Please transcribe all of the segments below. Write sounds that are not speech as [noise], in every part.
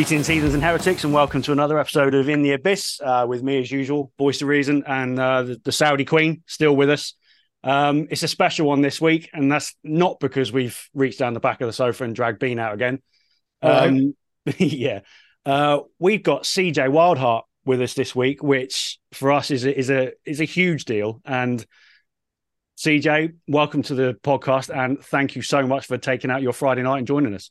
Greetings, heathens and heretics, and welcome to another episode of In the Abyss uh, with me, as usual, Voice of Reason, and uh, the, the, Saudi Queen still with us. Um, it's a special one this week, and that's not because we've reached down the back of the sofa and dragged Bean out again. Um, [laughs] yeah, uh, we've got CJ Wildheart with us this week, which for us is a, is a is a huge deal. And CJ, welcome to the podcast, and thank you so much for taking out your Friday night and joining us.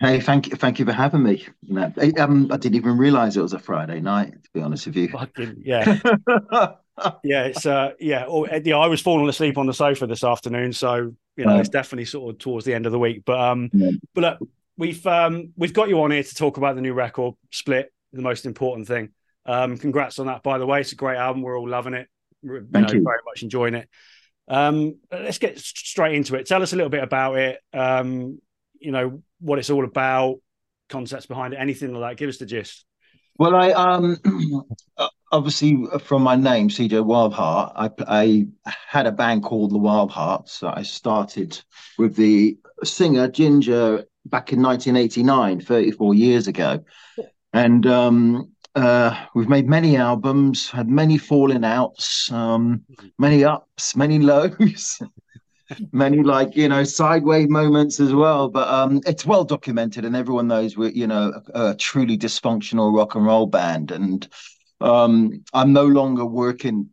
Hey, thank you, thank you for having me. I, um, I didn't even realize it was a Friday night. To be honest with you, Fucking, yeah, [laughs] yeah, it's uh, yeah, or, yeah. I was falling asleep on the sofa this afternoon, so you know, it's definitely sort of towards the end of the week. But um, yeah. but look, we've um, we've got you on here to talk about the new record, Split, the most important thing. Um, congrats on that, by the way. It's a great album. We're all loving it. We're, Thank know, you. Very much enjoying it. Um, let's get straight into it. Tell us a little bit about it. Um, you know what it's all about, concepts behind it, anything like that. Give us the gist. Well, I um [clears throat] obviously from my name, CJ Wildheart, I I had a band called the Wild Wildhearts. I started with the singer Ginger back in 1989, 34 years ago, and um, uh, we've made many albums, had many falling outs, um, many ups, many lows. [laughs] many like you know sideways moments as well but um it's well documented and everyone knows we're you know a, a truly dysfunctional rock and roll band. And um i'm no longer working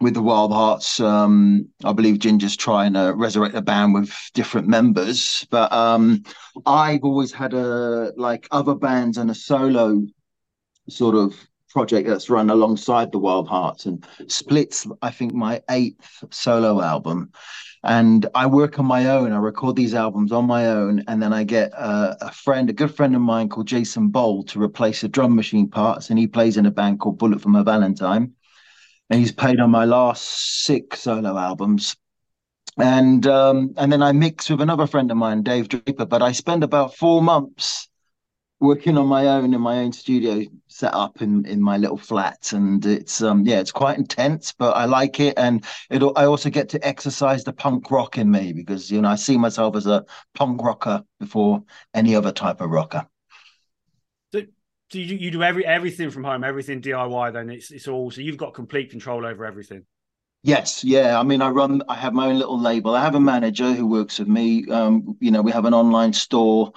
with the Wildhearts um i believe ginger's trying to resurrect the band with different members but um i've always had a like other bands and a solo sort of project that's run alongside the Wildhearts and splits i think my eighth solo album and I work on my own. I record these albums on my own, and then I get uh, a friend, a good friend of mine called Jason Bowld, to replace the drum machine parts, and he plays in a band called Bullet for My Valentine, and he's played on my last six solo albums. And um, and then I mix with another friend of mine, Dave Draper. But I spend about four months working on my own in my own studio set up in in my little flat and it's um yeah it's quite intense but i like it and it i also get to exercise the punk rock in me because you know i see myself as a punk rocker before any other type of rocker so, so you, you do every everything from home everything diy then it's it's all so you've got complete control over everything Yes, yeah. I mean, I run. I have my own little label. I have a manager who works with me. Um, you know, we have an online store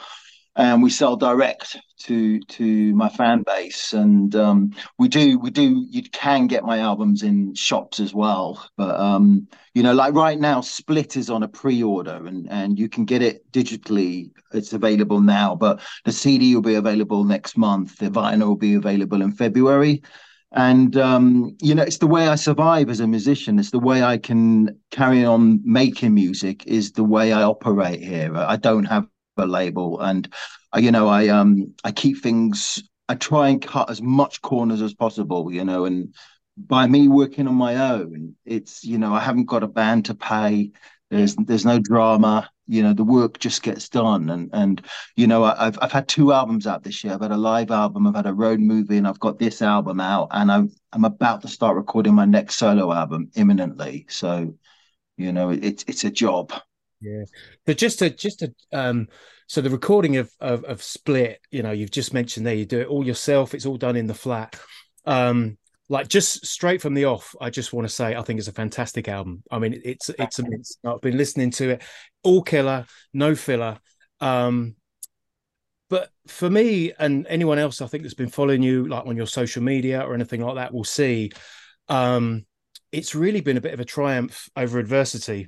and we sell direct to to my fan base. And um, we do we do you can get my albums in shops as well. But um, you know like right now split is on a pre-order and and you can get it digitally. It's available now but the cd will be available next month. The vinyl will be available in february. And um, you know it's the way i survive as a musician. It's the way i can carry on making music is the way i operate here. I don't have label. And uh, you know i um i keep things i try and cut as much corners as possible you know and by me working on my own it's you know i haven't got a band to pay. There's there's no drama. You know the work just gets done. And and you know i've i've had two albums out this year. I've had a live album i've had a road movie and i've got this album out and i'm i'm about to start recording my next solo album imminently. So you know it's it's a job yeah. But just to just to um so the recording of, of of Split, you know, you've just mentioned there, you do it all yourself, it's all done in the flat. Um like just straight from the off, I just want to say I think it's a fantastic album. I mean, it's it's immense. I've been listening to it, all killer, no filler. Um, but for me and anyone else, I think that's been following you, like on your social media or anything like that, will see. Um, it's really been a bit of a triumph over adversity.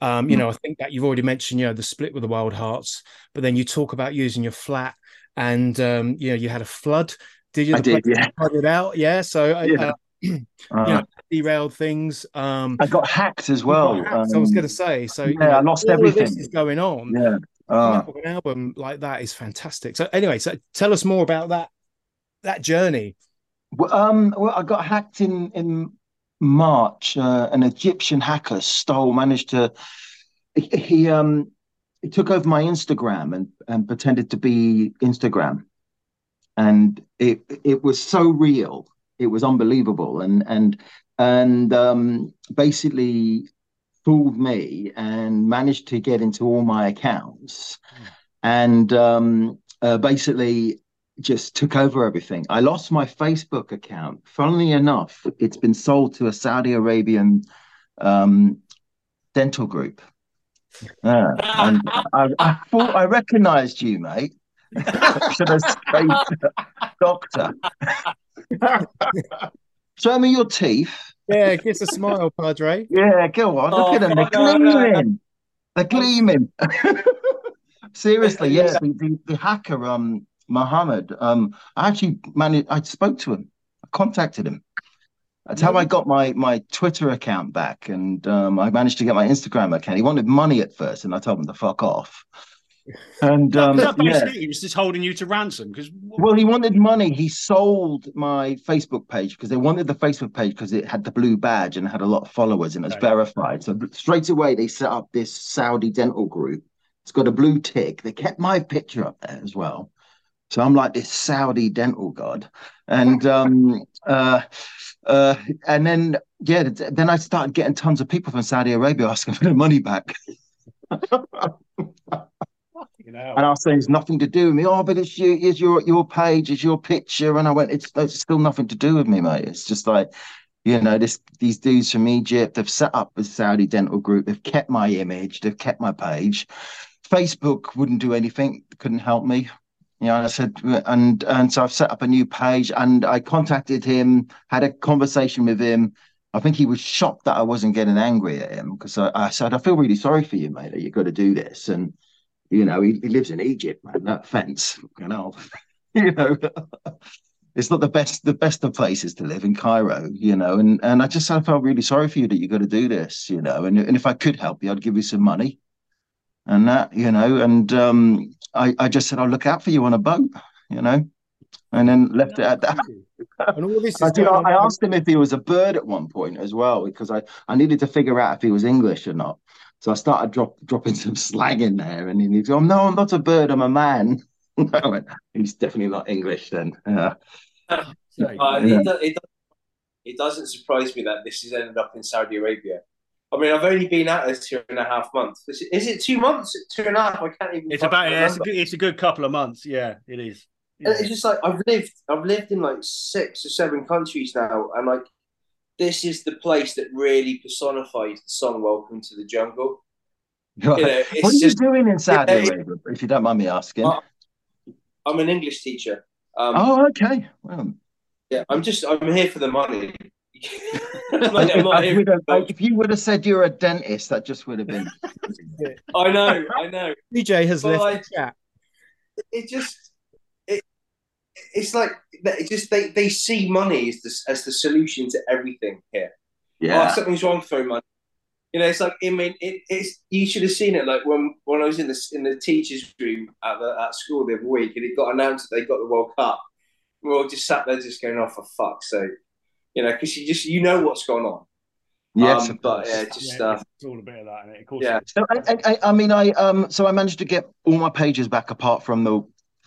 Um, you hmm. know, I think that you've already mentioned, you know, the split with the Wildhearts, but then you talk about using your flat, and um, you know, you had a flood. Did you? I did, yeah. Flooded out, yeah. So, uh, yeah. Uh, [clears throat] you know, uh. derailed things. Um, I got hacked as well. Hacked, um, I was going to say. So, yeah, you know, I lost everything. this is going on. Yeah. Uh, an album like that is fantastic. So, anyway, so tell us more about that that journey. Well, um, well, I got hacked in in March, uh, an Egyptian hacker stole, managed to he um he took over my Instagram and and pretended to be Instagram, and it it was so real, it was unbelievable, and and and um, basically fooled me and managed to get into all my accounts, mm. and um, uh, basically just took over everything. I lost my Facebook account. Funnily enough, it's been sold to a Saudi Arabian um, dental group. Yeah, [laughs] and I, I thought I recognised you, mate. Should have said doctor. [laughs] Show me your teeth. Yeah, give us a smile, Padre. Yeah, go on. Look Oh, at them. They're no, no, no. gleaming. They're gleaming. [laughs] Seriously, yeah. The, the, the hacker, um, Mohammed, um, I actually managed. I spoke to him. I contacted him. That's how I got my my Twitter account back, and um, I managed to get my Instagram account. He wanted money at first, and I told him to fuck off. And um, that yeah. he was just holding you to ransom because Well, he wanted money. He sold my Facebook page because they wanted the Facebook page because it had the blue badge and had a lot of followers and it was Okay. verified. So straight away they set up this Saudi dental group. It's got a blue tick. They kept my picture up there as well. So I'm like this Saudi dental god. And um uh uh and then yeah, then I started getting tons of people from Saudi Arabia asking for their money back. [laughs] you know And I was saying it's nothing to do with me. Oh, but it's you, it's your your page, it's your picture. And I went, it's, it's still nothing to do with me, mate. It's just like, you know, this these dudes from Egypt, they've set up a Saudi dental group, they've kept my image, they've kept my page. Facebook wouldn't do anything, couldn't help me. You know, and I said, and and so I've set up a new page and I contacted him, had a conversation with him. I think he was shocked that I wasn't getting angry at him because I, I said, I feel really sorry for you, mate, that you've got to do this. And you know, he, he lives in Egypt, man. No offense, [laughs] you know. you [laughs] know, it's not the best the best of places to live in Cairo, you know. And and I just I felt really sorry for you that you've got to do this, you know. And and if I could help you, I'd give you some money, and that, you know. And um, I I just said I'll look out for you on a boat, you know, and then left it at that. And all this [laughs] is I, did, I asked him if he was a bird at one point as well because I, I needed to figure out if he was English or not. So I started drop, dropping [laughs] some slang in there, and he's going, "No, I'm not a bird. I'm a man." [laughs] I went, "He's definitely not English then." Yeah. Uh, Yeah. it, it, it doesn't surprise me that this has ended up in Saudi Arabia. I mean, I've only been at this two and a half months. Is it, is it two months? Two and a half? I can't even. it's about yeah, it's, a good, it's a good couple of months. Yeah, it is. And It's just like I've lived. I've lived in like six or seven countries now, and like this is the place that really personifies the song "Welcome to the Jungle." [laughs] You know, it's what are just you doing in Saudi Yeah. Arabia, if you don't mind me asking? Uh, I'm an English teacher. Um, oh, okay. Well, Yeah, I'm just I'm here for the money. I'm I- not- I'm not here would if you would have said you're a dentist, that just would have been. [laughs] I know, I know. DJ has Well, left I- the chat. It just it it's like it just they, they see money as the as the solution to everything here. Oh, something's wrong. Throw money. You know, it's like I mean, it, it's you should have seen it. Like when when I was in the in the teachers' room at the at school the other week, and it got announced that they got the World Cup. We all just sat there, just going, "Oh, for fuck's sake!" You know, because you just you know what's going on. yes, Um, but course. yeah, just Yeah, uh, it's all a bit of that. innit? Of course, Yeah. So I, I, I mean, I um, so I managed to get all my pages back apart from the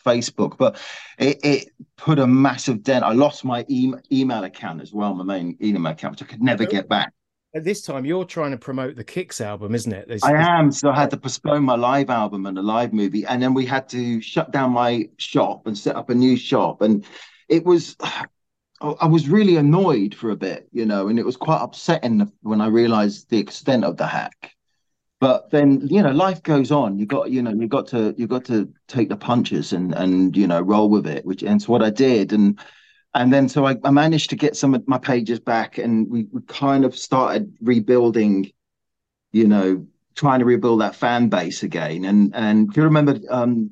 Facebook, but it, it put a massive dent. I lost my e- email account as well, my main email account, which I could never get back. At this time, you're trying to promote the Kicks album, isn't it? There's- I am, so I had to postpone my live album and a live movie, and then we had to shut down my shop and set up a new shop, and it was. I was really annoyed for a bit, you know, and it was quite upsetting when I realized the extent of the hack. But then, you know, life goes on. You got, you know, you got to, you got to take the punches and and you know roll with it, which and so what I did. And and then so I, I managed to get some of my pages back, and we, we kind of started rebuilding, you know, trying to rebuild that fan base again. And and if you remember, um,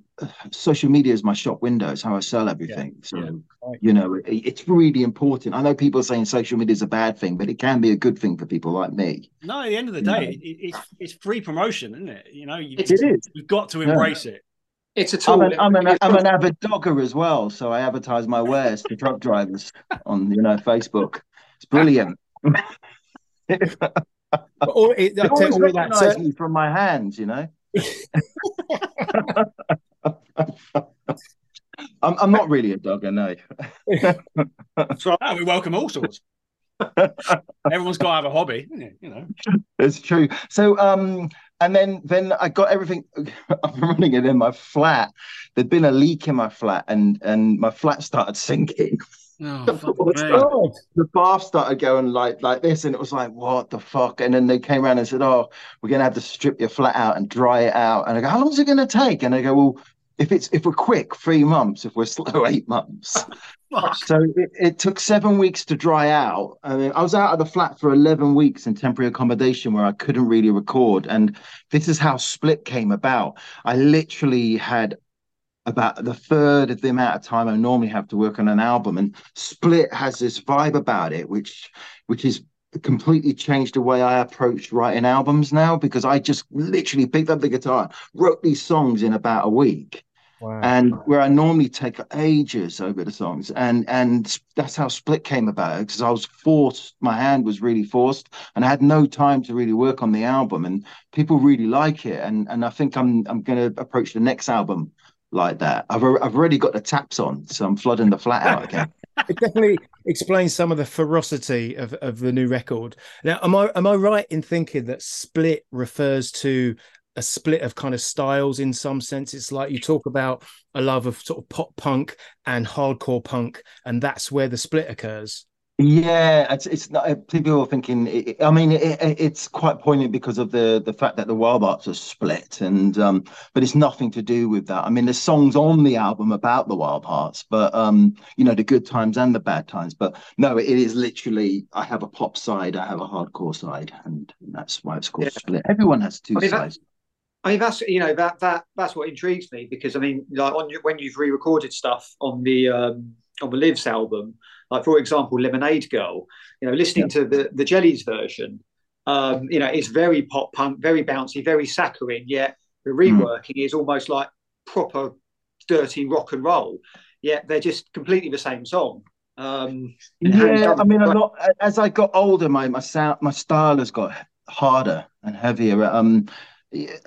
social media is my shop window. It's how I sell everything. So yeah. Right. you know, it, it's really important. I know people are saying social media is a bad thing, but it can be a good thing for people like me. No, at the end of the day, it, it's it's free promotion, isn't it? You know, you, It is. you've got to Yeah. embrace it. It's a tool. I'm an, I'm an I'm an avid dogger as well, so I advertise my wares to truck drivers [laughs] on you know Facebook. It's brilliant. [laughs] But all, it, They always all that. So, me from my hands, you know. [laughs] I'm I'm not really a dogger, no. Oh, we welcome all sorts. Everyone's got to have a hobby. You know. It's true. So, um, and then then I got everything [laughs] up and running, and then my flat there'd been a leak in my flat, and and my flat started sinking. [laughs] Oh, the bath started going like like this, and it was like, what the fuck? And then they came around and said, "Oh, we're gonna have to strip your flat out and dry it out." And I go, "How long is it gonna take?" And they go, "Well, if it's if we're quick, three months. If we're slow, [laughs] eight months." [laughs] so it, it, took seven weeks to dry out. I mean, I was out of the flat for eleven weeks in temporary accommodation where I couldn't really record, and this is how Split came about. I literally had about the third of the amount of time I normally have to work on an album. And Split has this vibe about it, which which is completely changed the way I approach writing albums now because I just literally picked up the guitar, wrote these songs in about a week. Wow. And where I normally take ages over the songs, and and that's how Split came about because I was forced, my hand was really forced, and I had no time to really work on the album. And people really like it, and and I think I'm I'm going to approach the next album like that. I've I've already got the taps on, so I'm flooding the flat out again. [laughs] it definitely explains some of the ferocity of, of the new record. Now, am I am I right in thinking that split refers to a split of kind of styles in some sense? It's like you talk about a love of sort of pop punk and hardcore punk, and that's where the split occurs. Yeah, it's it's not people are thinking. It, I mean, it, it's quite poignant because of the the fact that the Wildhearts are split, and um, but it's nothing to do with that. I mean, there's songs on the album about the Wildhearts, but um, you know, the good times and the bad times. But no, it is literally. I have a pop side, I have a hardcore side, and that's why it's called yeah. split. Everyone has two I mean, sides. That, I mean, that's you know that that that's what intrigues me because I mean, like on when you've re-recorded stuff on the um, on the Lives album like for example, Lemonade Girl. You know, listening yeah. to the the Jellys version, um, you know, it's very pop punk, very bouncy, very saccharine. Yet the hmm. reworking mm. is almost like proper dirty rock and roll. Yet they're just completely the same song. Um, yeah, I mean, a lot as I got older, my my sound, my style has got harder and heavier. Um, yeah,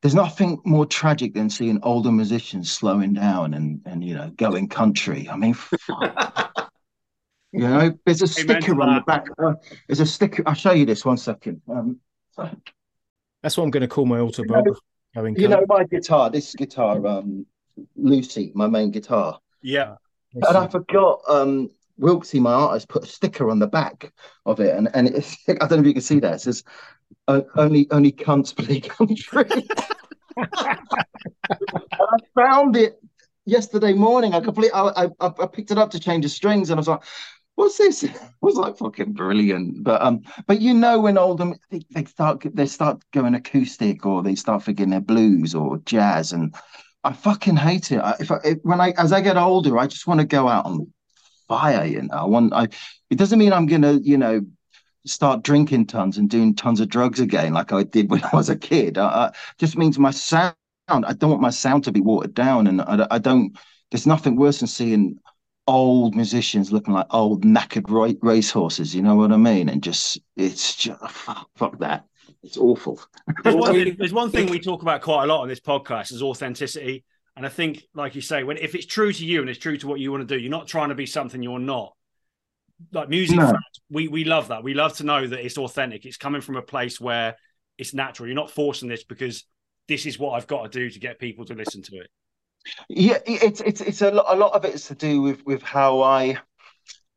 there's nothing more tragic than seeing older musicians slowing down and and you know going country. I mean, [laughs] You know, there's a sticker on the back. Uh, there's a sticker. I'll show you this one second. Um, That's what I'm going to call my autobiography. You know, you know my guitar. This guitar, um, Lucy, my main guitar. Yeah. And I forgot. Um, Wilksy, my artist, put a sticker on the back of it, and and it's, [laughs] I don't know if you can see that. It says, "Only only cunts play country." [laughs] I found it yesterday morning. I completely, I, I, I picked it up to change the strings, and I was like, what's this? [laughs] Was like fucking brilliant. But um, but you know when Oldham they, they start they start going acoustic or they start thinking their blues or jazz, and I fucking hate it. I, if I if, when I as I get older, I just want to go out on fire. You know, I want I. It doesn't mean I'm gonna you know start drinking tons and doing tons of drugs again like I did when [laughs] I was a kid. I, I just means my sound. I don't want my sound to be watered down, and I, I don't. There's nothing worse than seeing old musicians looking like old knackered ra- racehorses. You know what I mean? And just it's just [laughs] fuck, ah, fuck that. It's awful. There's one, [laughs] thing, there's one thing we talk about quite a lot on this podcast is authenticity. And I think, like you say, when if it's true to you and it's true to what you want to do, you're not trying to be something you're not. Like music, no. we we love that. We love to know that it's authentic. It's coming from a place where it's natural. You're not forcing this because this is what I've got to do to get people to listen to it. Yeah, it's it's it's a lot. A lot of it is to do with with how I,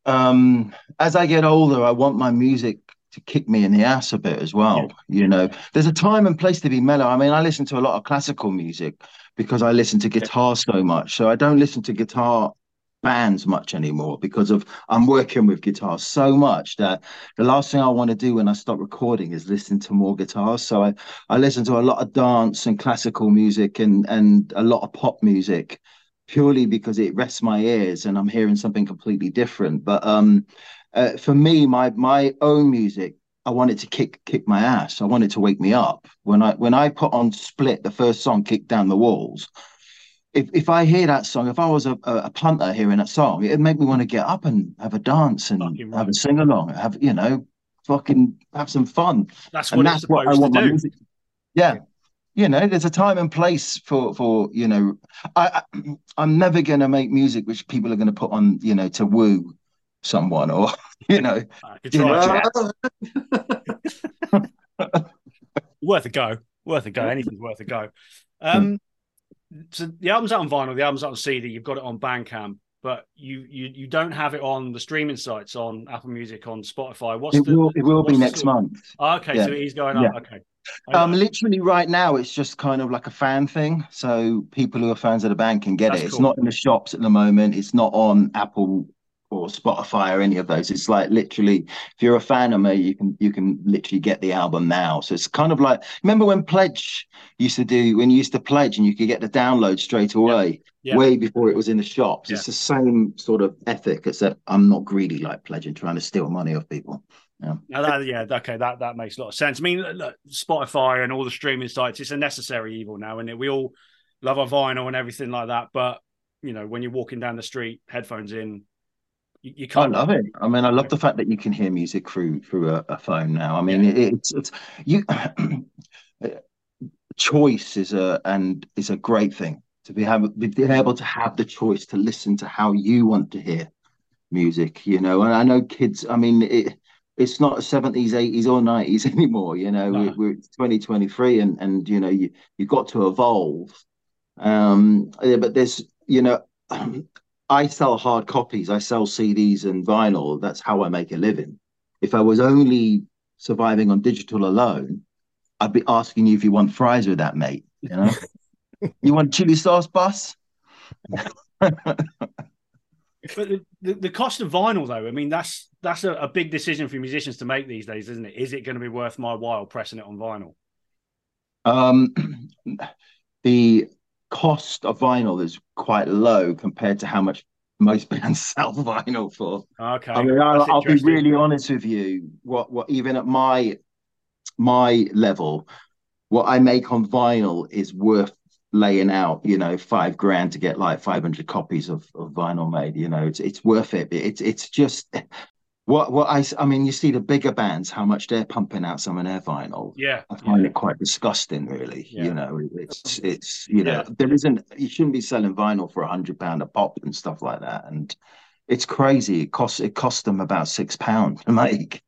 um, as I get older, I want my music to kick me in the ass a bit as well. Yeah. You know, there's a time and place to be mellow. I mean, I listen to a lot of classical music because I listen to guitar so much. So I don't listen to guitar bands much anymore because of I'm working with guitars so much that the last thing I want to do when I stop recording is listen to more guitars. So I, I listen to a lot of dance and classical music and and a lot of pop music purely because it rests my ears and I'm hearing something completely different. But um uh, for me, my my own music I want it to kick kick my ass. I want it to wake me up. When I when I put on Split, the first song, "Kick Down the Walls," if, if I hear that song, if I was a, a punter hearing that song, it'd make me want to get up and have a dance and right. have a sing along, have you know, fucking have some fun. That's what, that's what I want my music. Yeah. You know, there's a time and place for for you know. I, I I'm never gonna make music which people are gonna put on you know to woo someone or [laughs] you know. You know. [laughs] Worth a go. worth a go. Anything's worth a go. Um, so the album's out on vinyl, the album's out on CD. You've got it on Bandcamp, but you you you don't have it on the streaming sites on Apple Music, on Spotify. What's it the, will it will be the next month. Oh, okay, Yeah. so he's going up. Yeah. Okay. Um, literally right now, it's just kind of like a fan thing. So people who are fans of the band can get That's it. It's cool. not in the shops at the moment. It's not on Apple or Spotify or any of those. It's like literally, if you're a fan of me, you can you can literally get the album now. So it's kind of like remember when Pledge used to do when you used to pledge and you could get the download straight away, Yeah. way before it was in the shops. Yeah. It's the same sort of ethic, except I'm not greedy like Pledge and trying to steal money off people. Now that, yeah, okay, that, that makes a lot of sense. I mean, look, Spotify and all the streaming sites, it's a necessary evil now, and we all love our vinyl and everything like that. But you know, when you're walking down the street, headphones in, you, you I can't. love it. I mean, I love the fact that you can hear music through through a, a phone now. I mean, it, it's it's you. [clears throat] choice is a and is a great thing to be have be able to have the choice to listen to how you want to hear music. You know, and I know kids. I mean, it, it's not seventies, eighties, or nineties [laughs] anymore. You know, No. we, we're twenty twenty three, and and you know, you you've got to evolve. Um, yeah, but there's you know. [clears throat] I sell hard copies. I sell CDs and vinyl. That's how I make a living. If I was only surviving on digital alone, I'd be asking you if you want fries with that, mate. You know, [laughs] you want chili sauce, boss? But the, the, the cost of vinyl, though, I mean, that's that's a, a big decision for musicians to make these days, isn't it? Is it going to be worth my while pressing it on vinyl? Um, [clears throat] the cost of vinyl is quite low compared to how much most [laughs] bands sell vinyl for. Okay, I mean, I'll, I'll be really honest with you. What, what, even at my my level, what I make on vinyl is worth laying out. You know, five grand to get like five hundred copies of, of vinyl made. You know, it's it's worth it. It's it's just what what I s- I mean. You see the bigger bands, how much they're pumping out some of their vinyl. Yeah, I find yeah. it quite disgusting, really. Yeah. You know, it's it's you know Yeah. there isn't you shouldn't be selling vinyl for a hundred pound a pop and stuff like that, and it's crazy. It costs it cost them about six pounds to make.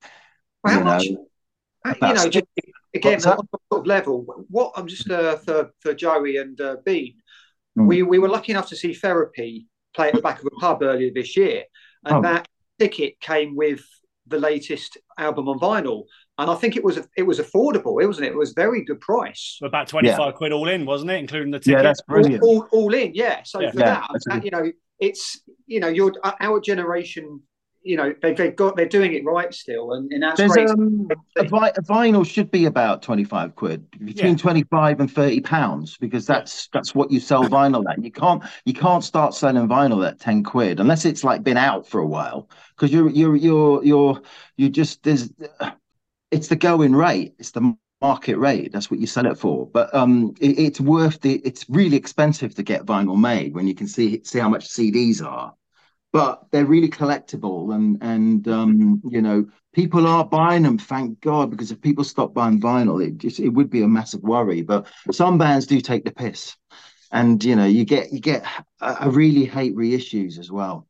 Well, how you much- know, Uh, you That's- know, just, again, on that sort of level, what I'm just uh, for for Joey and uh, Bean, Mm. we we were lucky enough to see Therapy play at the back of a pub earlier this year, and Oh. that ticket came with the latest album on vinyl, and I think it was it was affordable, wasn't it? It was very good price. About twenty five quid all in, wasn't it, including the ticket? yeah, that's brilliant. All, all, all in, yeah. So Yeah. for Yeah, that, that, you know, it's you know, your uh, our generation, you know, they've, they've got they're doing it right still, and, and that's There's great. um, a, vi- a vinyl should be about 25 quid between Yeah. 25 and 30 pounds because that's that's what you sell vinyl at you can't you can't start selling vinyl at 10 quid unless it's like been out for a while because you're you're you're you're you just there's it's the going rate it's the market rate that's what you sell it for but um it, it's worth the it's really expensive to get vinyl made when you can see see how much CDs are but they're really collectible and and um you know people are buying them thank god because if people stop buying vinyl it just it would be a massive worry but some bands do take the piss and you know you get you get i I really hate reissues as well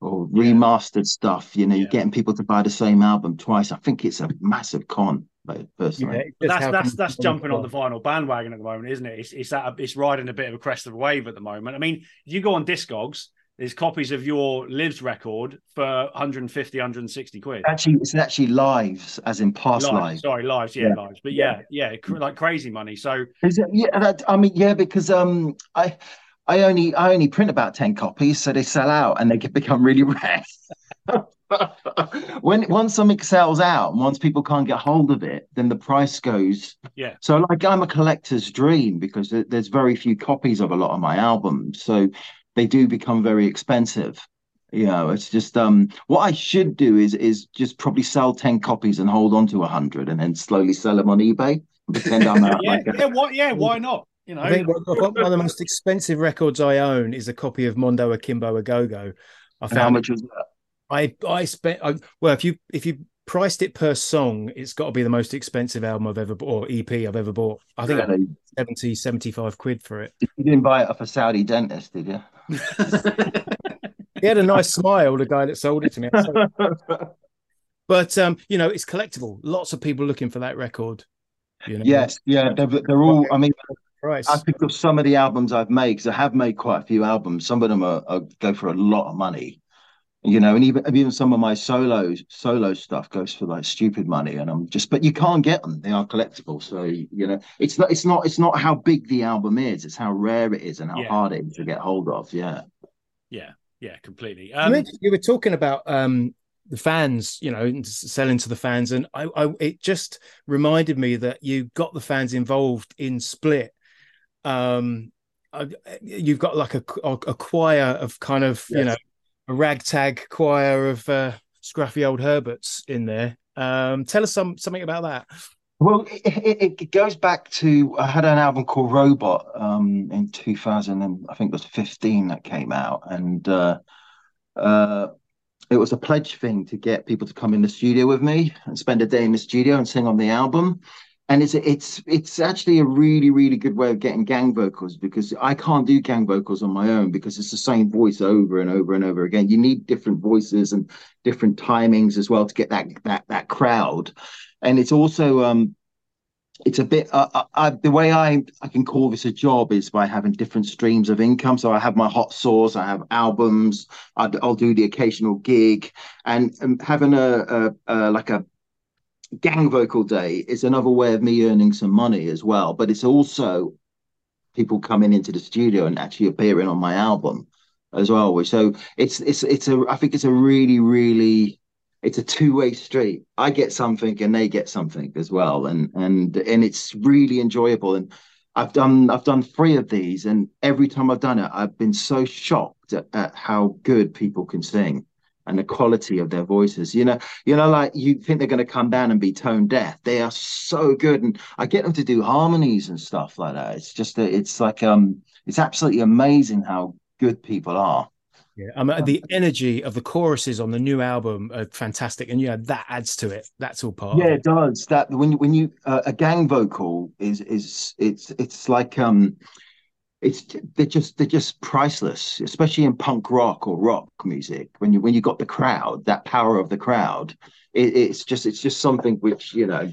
or Yeah. remastered stuff you know Yeah. you're getting people to buy the same album twice i think it's a massive con personally Yeah, it But that's that's that's jumping on the vinyl bandwagon at the moment, isn't it? It's it's that it's riding a bit of a crest of a wave at the moment. I mean, if you go on Discogs, there's copies of your Lives record for 150, 160 quid. actually it's actually lives as in past Lives, lives sorry, lives, yeah, Yeah. lives, but yeah, yeah, like crazy money. So Is it? Yeah, that, I mean, yeah, because um, I, I only, I only print about ten copies, so they sell out and they can [laughs] become really rare. [laughs] when once something sells out, and once people can't get hold of it, then the price goes. Yeah. So, like, I'm a collector's dream because there's very few copies of a lot of my albums, so they do become very expensive. You know, it's just um, what I should do is is just probably sell ten copies and hold on to a hundred, and then slowly sell them on eBay. Pretend I'm [laughs] out yeah, like a yeah, why, yeah, [laughs] why not? You know, I think one one of the most expensive records I own is a copy of Mondo Akimbo a Go Go. I And how much was that? I I spent I, well if you if you priced it per song, it's got to be the most expensive album I've ever bought or EP I've ever bought. I think Really? paid 70, 75 quid for it. You didn't buy it off a Saudi dentist, did you? He had a nice smile, the guy that sold it to me. But um, you know, it's collectible. Lots of people looking for that record. You know? Yes, yeah, they're, they're all. I mean, Price. I think of some of the albums I've made because I have made quite a few albums. Some of them are, are, go for a lot of money, you know, and even even some of my solo solo stuff goes for like stupid money. And I'm just, but you can't get them; they are collectible. So you know, it's not it's not it's not how big the album is; it's how rare it is and how yeah. hard it is to get hold of. Yeah, yeah, yeah, completely. Um, you were talking about um the fans, you know, selling to the fans, and I, I, it just reminded me that you got the fans involved in Split um you've got like a, a choir of kind of yes. you know a ragtag choir of uh, scruffy old herberts in there. Um tell us some something about that. Well it, it, goes back to i had an album called robot um in 2000 and i think it was 15 that came out. And uh uh it was a pledge thing to get people to come in the studio with me and spend a day in the studio and sing on the album and it's it's it's actually a really really good way of getting gang vocals because I can't do gang vocals on my own because it's the same voice over and over and over again. You need different voices and different timings as well to get that that that crowd, and it's also um it's a bit uh, I, uh, uh, the way I I can call this a job is by having different streams of income. So I have my hot sauce, I have albums, i will do the occasional gig, and, and having a, a, a like a gang vocal day is another way of me earning some money as well but it's also people coming into the studio and actually appearing on my album as well so it's it's it's a i think it's a really really it's a two-way street. I get something and they get something as well and and and it's really enjoyable and i've done i've done three of these and every time i've done it i've been so shocked at, at how good people can sing and the quality of their voices. You know, you know, like you think they're going to come down and be tone deaf. They are so good, and I get them to do harmonies and stuff like that. It's just, it's like, um, it's absolutely amazing how good people are. Yeah, I mean, the energy of the choruses on the new album are fantastic, and yeah, that adds to it. That's all part. Yeah, it. it does. That when when you uh, a gang vocal is is it's it's like um it's they're just they're just priceless, especially in punk rock or rock music. When you when you got the crowd, that power of the crowd, it, it's just it's just something which you know,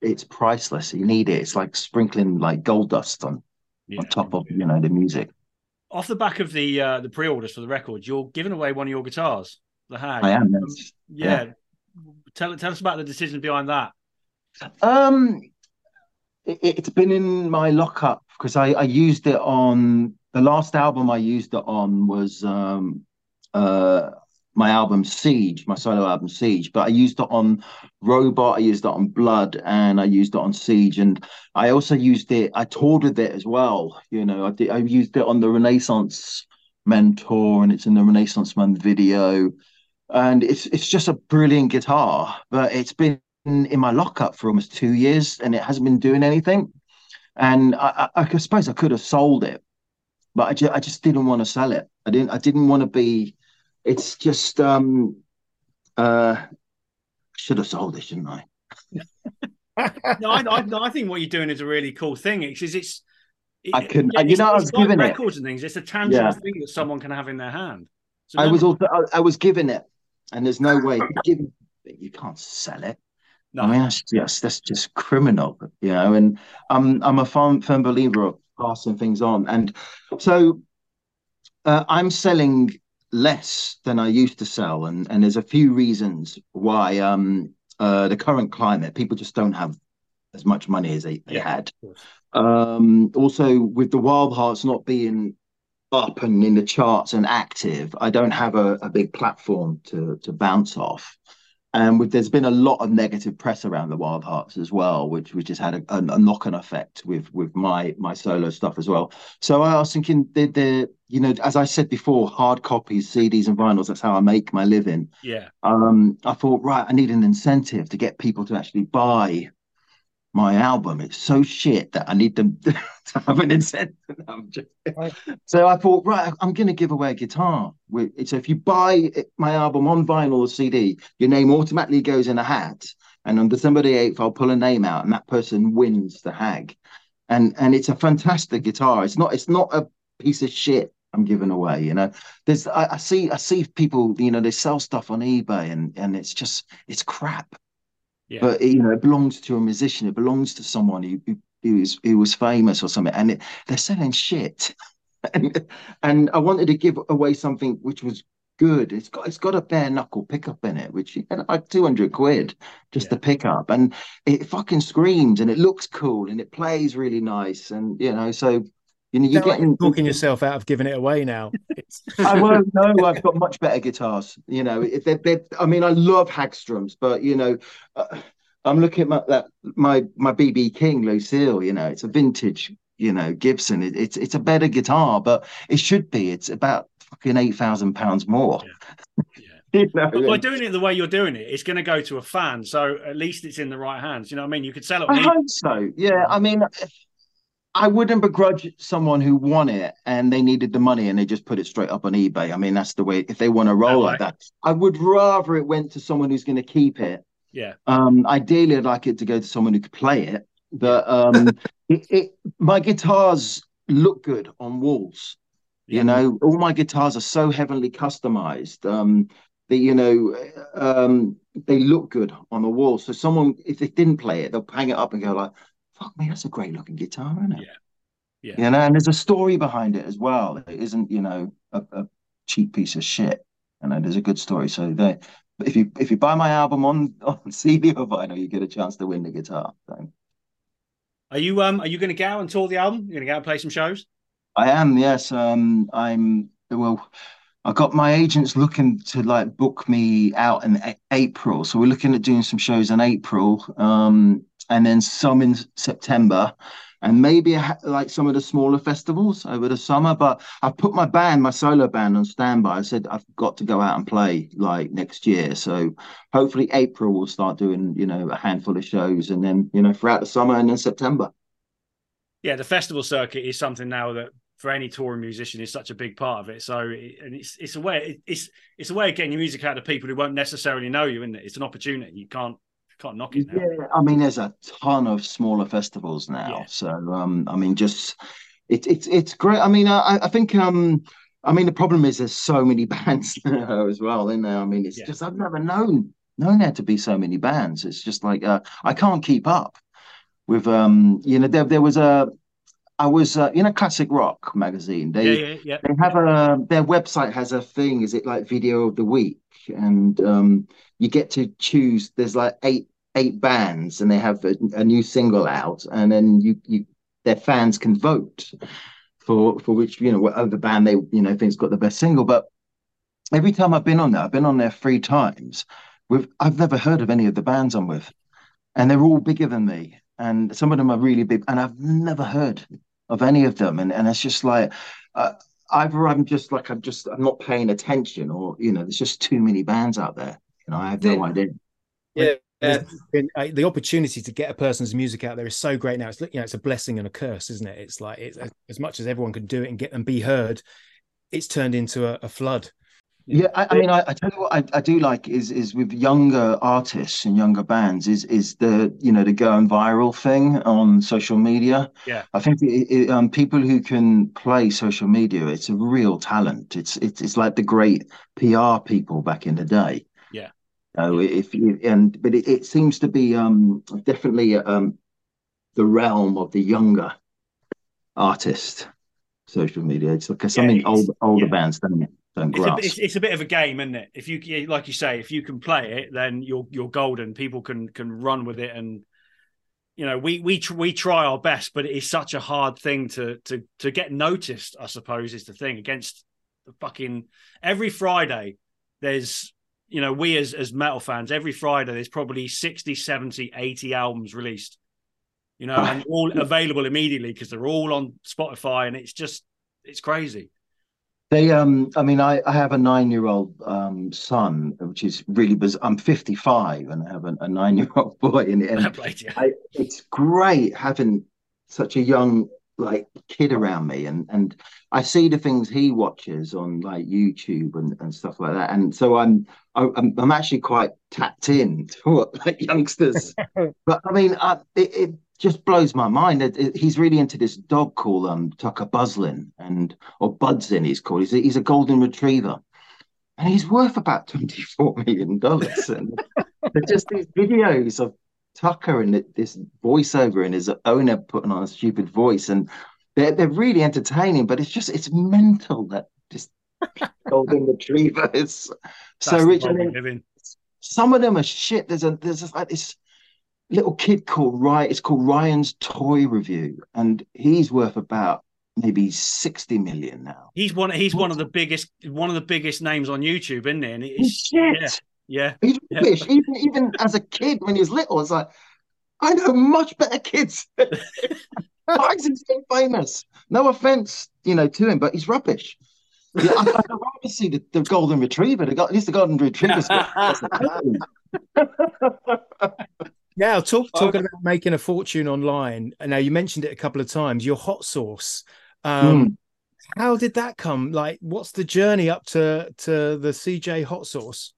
it's priceless. You need it. It's like sprinkling like gold dust on yeah. on top of you know the music. Off the back of the uh, the pre-orders for the record, you're giving away one of your guitars, the Hag. I am. Um, yeah. yeah. Tell tell us about the decision behind that. Um, it, has been in my lockup because I, I used it on the last album I used it on was um, uh, my album Siege, my solo album Siege. But I used it on Robot, I used it on Blood, and I used it on Siege. And I also used it, I toured with it as well. You know, I did I used it on the Renaissance Men tour, and it's in the Renaissance Man video. And it's it's just a brilliant guitar, but it's been in my lockup for almost two years and it hasn't been doing anything. And I, I, I suppose I could have sold it, but I just, I just didn't want to sell it. I didn't I didn't want to be. It's just um uh should have sold it, shouldn't I? [laughs] no, I, I, I, think what you're doing is a really cool thing. It's it's. It, I can, yeah, you know, I was like giving records it. and things. It's a tangible yeah. thing that someone can have in their hand. I was also, I, I, was given it, and there's no way you, you can't sell it. No. I mean, that's just that's just criminal, you know. And I'm I'm a firm, firm believer of passing things on, and so uh, I'm selling less than I used to sell, and and there's a few reasons why. Um, uh, the current climate, people just don't have as much money as they, they yeah, had. Um, also, with the Wildhearts not being up and in the charts and active, I don't have a, a big platform to to bounce off. And with, there's been a lot of negative press around the Wildhearts as well, which which has had a, a, a knock-on effect with with my my solo stuff as well. So I was thinking, the the you know, as I said before, hard copies, CDs, and vinyls. That's how I make my living. Yeah. Um, I thought, right, I need an incentive to get people to actually buy my album. It's so shit that I need them [laughs] to have an incentive. [laughs] Right. So I thought, right, I'm going to give away a guitar. So if you buy my album on vinyl or CD, your name automatically goes in a hat. And on December the 8th, I'll pull a name out and that person wins the hag. And and it's a fantastic guitar. It's not it's not a piece of shit I'm giving away. You know, there's I, I see I see people, you know, they sell stuff on eBay and and it's just it's crap Yeah. But you know, it belongs to a musician. It belongs to someone who who, who was who was famous or something, and it, they're selling shit. [laughs] and, and I wanted to give away something which was good. It's got it's got a bare knuckle pickup in it, which like two hundred quid just yeah. the pickup, and it fucking screams and it looks cool and it plays really nice, and you know, so you know, you're getting talking yourself out of giving it away now. [laughs] I won't know. [laughs] I've got much better guitars. You know, if they're, they're, I mean, I love Hagstroms, but you know. Uh, I'm looking at my that my my BB King Lucille. You know, it's a vintage you know Gibson. It, it's it's a better guitar, but it should be. It's about fucking eight thousand pounds more. Yeah. [laughs] yeah. you know, but by doing it the way you're doing it, it's going to go to a fan. So at least it's in the right hands. You know what I mean? You could sell it. I hope so. Yeah. I mean, I wouldn't begrudge someone who won it and they needed the money and they just put it straight up on eBay. I mean, that's the way. If they want to roll like that, I would rather it went to someone who's going to keep it. Yeah. Um. Ideally, I'd like it to go to someone who could play it. But um, [laughs] it, it, my guitars look good on walls. You know, all my guitars are so heavily customized. Um, that you know, um, they look good on the wall. So someone, if they didn't play it, they'll hang it up and go like, "Fuck me, that's a great looking guitar, isn't it?" Yeah, yeah. You know, and there's a story behind it as well. It isn't, you know, a, a cheap piece of shit. You know, there's a good story. So they, if you if you buy my album on [laughs] on CD or vinyl, you get a chance to win the guitar. So. Are you um are you going to go out and tour the album? You're going to go out and play some shows? I am, yes. Um, I'm well. I got my agents looking to like book me out in a- April, so we're looking at doing some shows in April, um, and then some in September, and maybe like some of the smaller festivals over the summer. But I put my band, my solo band, on standby. I said I've got to go out and play like next year, so hopefully April we'll start doing you know a handful of shows, and then you know throughout the summer and then September. Yeah, the festival circuit is something now that for any touring musician is such a big part of it. So, and it's it's a way it's it's a way of getting your music out to people who won't necessarily know you, isn't it? It's an opportunity. You can't can't knock it. Now. Yeah, I mean, there's a ton of smaller festivals now. Yeah. So, um, I mean, just it's it's it's great. I mean, I I think um. I mean, the problem is there's so many [laughs] bands now as well in there. I mean, it's yeah. just I've never known known there to be so many bands. It's just like uh, I can't keep up with um you know there there was a I was uh, in a classic rock magazine. They yeah, yeah, yeah. they have a their website has a thing. Is it like video of the week? And um, you get to choose. There's like eight eight bands, and they have a, a new single out, and then you you their fans can vote for for which you know whatever band they you know think's got the best single. But every time I've been on there, I've been on there three times. With I've never heard of any of the bands I'm with, and they're all bigger than me and some of them are really big and i've never heard of any of them, and and it's just like. Uh, either I'm just like I'm just I'm not paying attention, or you know, there's just too many bands out there. You know, I have no idea. Yeah, uh, the opportunity to get a person's music out there is so great now. It's you know, it's a blessing and a curse, isn't it? It's like it's as much as everyone can do it and get and be heard, it's turned into a, a flood. Yeah, I, I mean, I, I, tell you what, I, I do like is is with younger artists and younger bands is is the you know the going viral thing on social media. Yeah, I think it, it, um, people who can play social media, it's a real talent. It's it's it's like the great PR people back in the day. Yeah. Oh, yeah. if you and but it, it seems to be um definitely um the realm of the younger artist social media. It's like something yeah, old older yeah. bands, don't it? It's a, it's, it's a, bit of a game, isn't it? If you like you say, if you can play it, then you're you're golden. People can can run with it, and you know we we we try our best, but it is such a hard thing to to to get noticed. I suppose is the thing against the fucking every Friday. There's you know we as as metal fans every Friday there's probably 60, 70, 80 albums released. You know, [laughs] and all available immediately because they're all on Spotify, and it's just it's crazy. They, um, I mean, I, I have a nine-year-old um, son, which is really bizarre. I'm 55 and I have a, a nine-year-old [laughs] boy, and, and [laughs] I, it's great having such a young like kid around me, and and I see the things he watches on like YouTube and, and stuff like that, and so I'm I'm I'm actually quite tapped in [laughs] to what like youngsters. but I mean, I, it, it just blows my mind. It, it, he's really into this dog called um, Tucker Buzzlin, and or Budzyn he's called. He's a, he's a golden retriever, and he's worth about twenty four [laughs] million dollars. [laughs] and just these videos of Tucker and this voiceover and his owner putting on a stupid voice, and they're they're really entertaining. But it's just it's mental that just [laughs] golden retrievers. so rich. Some of them are shit. There's a there's like this little kid called Ryan. It's called Ryan's Toy Review, and he's worth about maybe 60 million now. He's one he's one of the biggest one of the biggest names on YouTube, isn't he? And it's, shit. Yeah. yeah. He's yeah. Even even as a kid when he was little, it's like I know much better kids. [laughs] He so famous? No offense, you know, to him, but he's rubbish. Yeah, I, I'd rather see the, the golden retriever. The, at least the golden retriever. [laughs] [laughs] Now, talk, talking about making a fortune online. Now, you mentioned it a couple of times. Your hot sauce. Um, mm. How did that come? Like, what's the journey up to to the CJ hot sauce?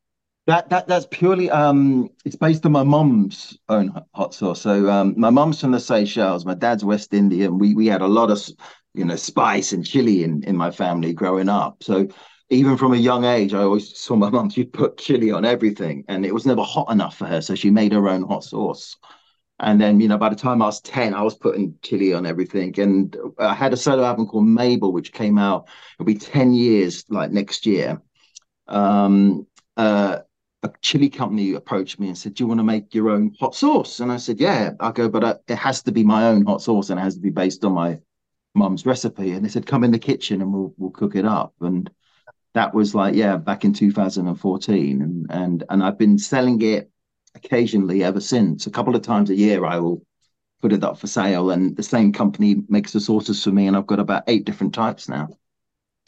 That that that's purely um, it's based on my mum's own hot sauce. So um, my mum's from the Seychelles, my dad's West Indian. We we had a lot of you know spice and chili in in my family growing up. So even from a young age, I always saw my [laughs] mum, she'd put chili on everything and it was never hot enough for her. So she made her own hot sauce. And then, you know, by the time I was 10, I was putting chili on everything. And I had a solo album called Mable, which came out, it'll be 10 years like next year. Um, uh, a chili company approached me and said, Do you want to make your own hot sauce? And I said, Yeah. I go, but I, it has to be my own hot sauce and it has to be based on my mum's recipe. And they said, Come in the kitchen and we'll we'll cook it up. And that was like yeah back in 2014 and and and I've been selling it occasionally ever since a couple of times a year I will put it up for sale and the same company makes the sauces for me and I've got about eight different types now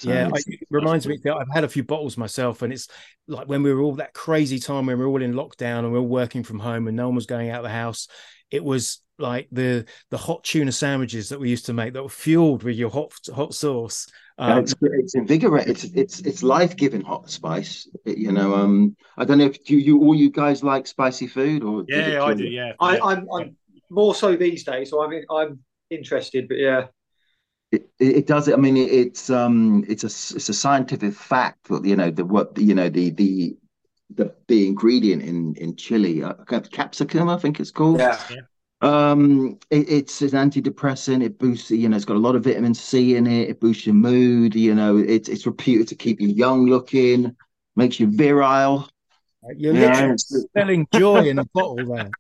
so yeah, it reminds me that I've had a few bottles myself, and it's like when we were all that crazy time when we were all in lockdown and we are all working from home and no one was going out of the house. It was like the the hot tuna sandwiches that we used to make that were fueled with your hot hot sauce. Um, it's, it's invigorating. It's it's it's life giving hot spice. It, you know, um, I don't know if you you all you guys like spicy food or yeah, yeah I do. Yeah, I, am I'm, I'm more so these days. So I'm I'm interested, but yeah. It, it does it. I mean, it, it's um, it's a it's a scientific fact that you know the what you know the the the the ingredient in in chili, uh, capsicum, I think it's called. Yeah. Yeah. Um, it, it's an antidepressant. It boosts, you know, it's got a lot of vitamin C in it. It boosts your mood. You know, it's it's reputed to keep you young looking, makes you virile. You're yeah, literally selling joy in a bottle there.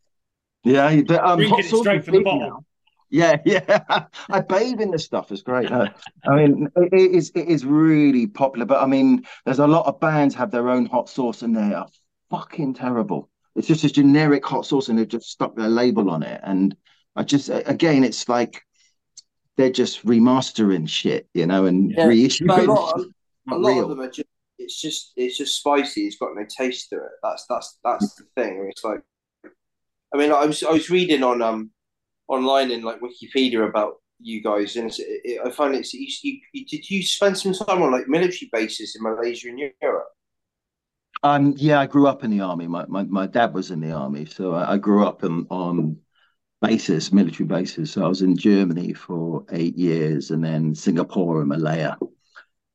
Yeah, but um, Drink it straight from the bottle. Now. Yeah, [laughs] yeah. I bathe in this stuff. It's great. I mean, it, it is it is really popular. But I mean, there's a lot of bands have their own hot sauce, and they are fucking terrible. It's just a generic hot sauce, and they've just stuck their label on it. And I just, again, it's like they're just remastering shit, you know, and yeah, reissuing. A lot, of, a lot of them are just. It's just it's just spicy. It's got no taste to it. That's that's that's the thing. I mean, it's like, I mean, I was I was reading on um online in like Wikipedia about you guys, and it, it, I find it's you, you, Did you spend some time on like military bases in Malaysia and Europe? Um, yeah, I grew up in the army. My my, my dad was in the army, so I, I grew up in, on bases, military bases. So I was in Germany for eight years, and then Singapore and Malaya.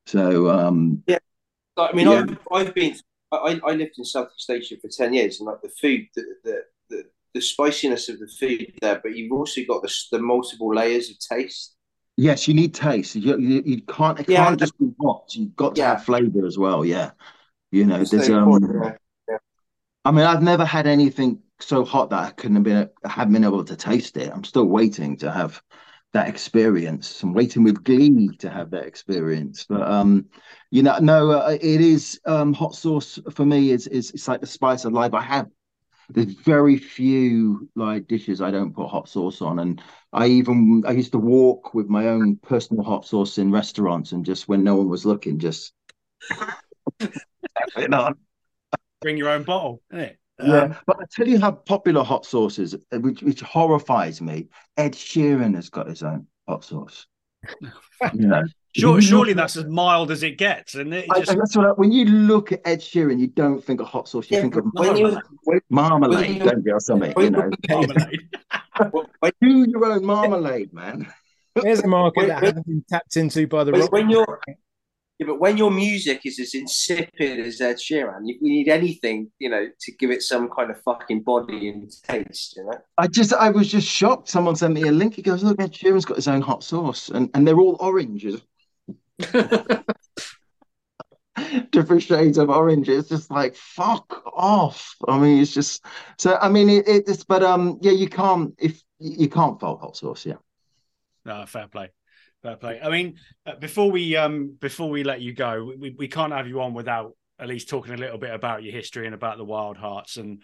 So um, yeah, I mean, yeah. I've, I've been. I, I lived in Southeast Asia for ten years, and like the food, the the, the, the spiciness of the food there, but you've also got the, the multiple layers of taste. Yes, you need taste. You, you, you can't. It yeah, can't just be hot. You've got to yeah. have flavor as well. Yeah. You know, there's um. Yeah. I mean, I've never had anything so hot that I couldn't have been have been able to taste it. I'm still waiting to have that experience. I'm waiting with glee to have that experience. But um, you know, no, uh, it is um hot sauce for me. Is is it's like the spice of life. I have there's very few like dishes I don't put hot sauce on, and I even I used to walk with my own personal hot sauce in restaurants, and just when no one was looking, just Bring your own bottle, yeah, um, but I tell you how popular hot sauce is, uh, which, which horrifies me. Ed Sheeran has got his own hot sauce. [laughs] you know, sure, surely that's as mild as it gets, and it? Just... that's what, when you look at Ed Sheeran, you don't think of hot sauce. You yeah, think of marmalade, you, marmalade, don't you, or something? You know, [laughs] marmalade. [laughs] Do your own marmalade, man. There's a market that hasn't been tapped into by the. When, when you're Yeah, but when your music is as insipid as Ed Sheeran, you, we need anything, you know, to give it some kind of fucking body and taste, you know. I just, I was just shocked. Someone sent me a link. He goes, "Look, Ed Sheeran's got his own hot sauce, and and they're all oranges." [laughs] different shades of orange. It's just like fuck off. I mean, it's just so. I mean, it, it's but um, yeah, you can't if you can't fault hot sauce. Yeah. No, fair play. Fair play. I mean, uh, before we um before we let you go, we, we can't have you on without at least talking a little bit about your history and about the Wildhearts and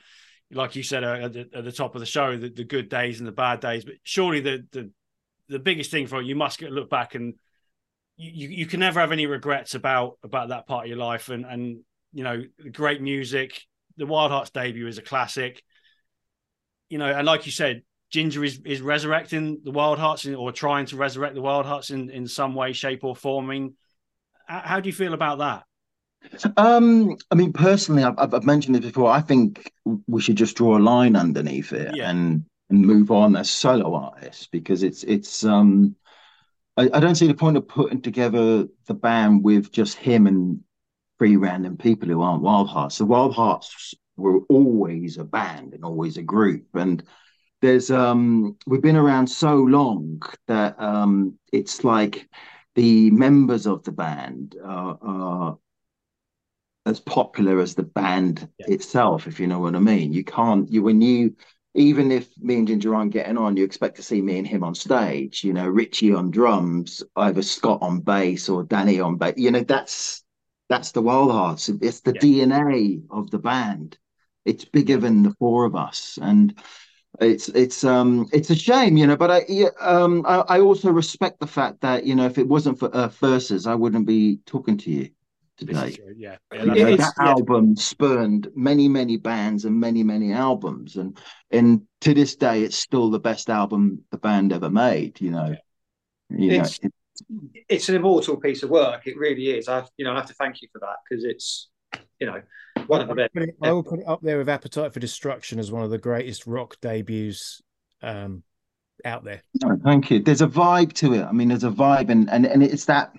like you said uh, at, the, at the top of the show, the, the, good days and the bad days. But surely the the the biggest thing for you, you must get, look back and you, you can never have any regrets about about that part of your life and and you know the great music the Wildhearts debut is a classic you know and like you said ginger is is resurrecting the Wildhearts or trying to resurrect the Wildhearts in in some way shape or form I mean, how do you feel about that um, I mean, personally, I've, I've mentioned it before. I think we should just draw a line underneath it yeah. and and move on as solo artists because it's it's um I, I, don't see the point of putting together the band with just him and three random people who aren't Wildhearts. The Wildhearts were always a band and always a group. And there's um we've been around so long that um it's like the members of the band are, are as popular as the band yeah. itself, if you know what I mean. You can't you when you even if me and Ginger aren't getting on, you expect to see me and him on stage. You know, Richie on drums, either Scott on bass or Danny on bass. You know, that's that's the Wildhearts. It's the yeah. DNA of the band. It's bigger than the four of us, and it's it's um it's a shame, you know. But I um I, I also respect the fact that you know if it wasn't for Earth Versus, I wouldn't be talking to you today. Yeah, yeah that yeah. album spurned many, many bands and many, many albums, and and to this day, it's still the best album the band ever made. You know, yeah. you it's, know, it's, it's an immortal piece of work. It really is. I, you know, I have to thank you for that because it's, you know, one of the best. I will put it up there with Appetite for Destruction as one of the greatest rock debuts. Um, out there. No, thank you. There's a vibe to it. I mean, there's a vibe, and and and it's that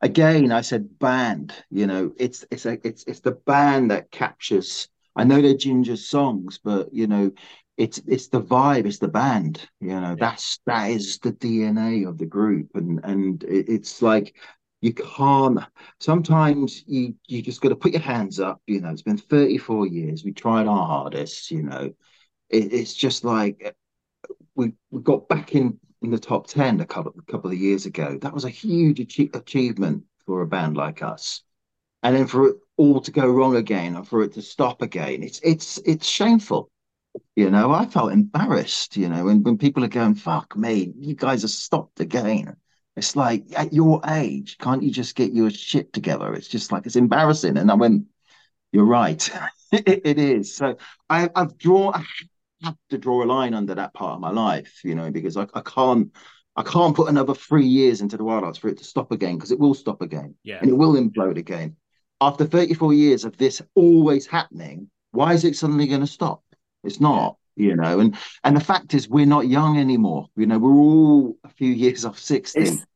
again, I said band. You know, it's it's a it's it's the band that captures. I know they're Ginger songs, but you know, it's it's the vibe, it's the band. You know, that's that is the DNA of the group, and and it's like you can't. Sometimes you you just got to put your hands up. You know, it's been 34 years. We tried our hardest. You know, it, it's just like uh, we we got back in in the top 10 a couple, a couple of years ago. That was a huge achie- achievement for a band like us. And then for it all to go wrong again and for it to stop again, it's it's it's shameful. You know, I felt embarrassed, you know, when, when people are going, fuck me, you guys have stopped again. It's like at your age, can't you just get your shit together? It's just like it's embarrassing. And I went, You're right. [laughs] it, it is. So I, I've drawn I have to draw a line under that part of my life, you know, because I, I can't I can't put another three years into the Wildhearts for it to stop again because it will stop again. Yeah. And it will implode again. After 34 years of this always happening, why is it suddenly going to stop? It's not. You know. And and the fact is we're not young anymore. You know, we're all a few years off 60. It's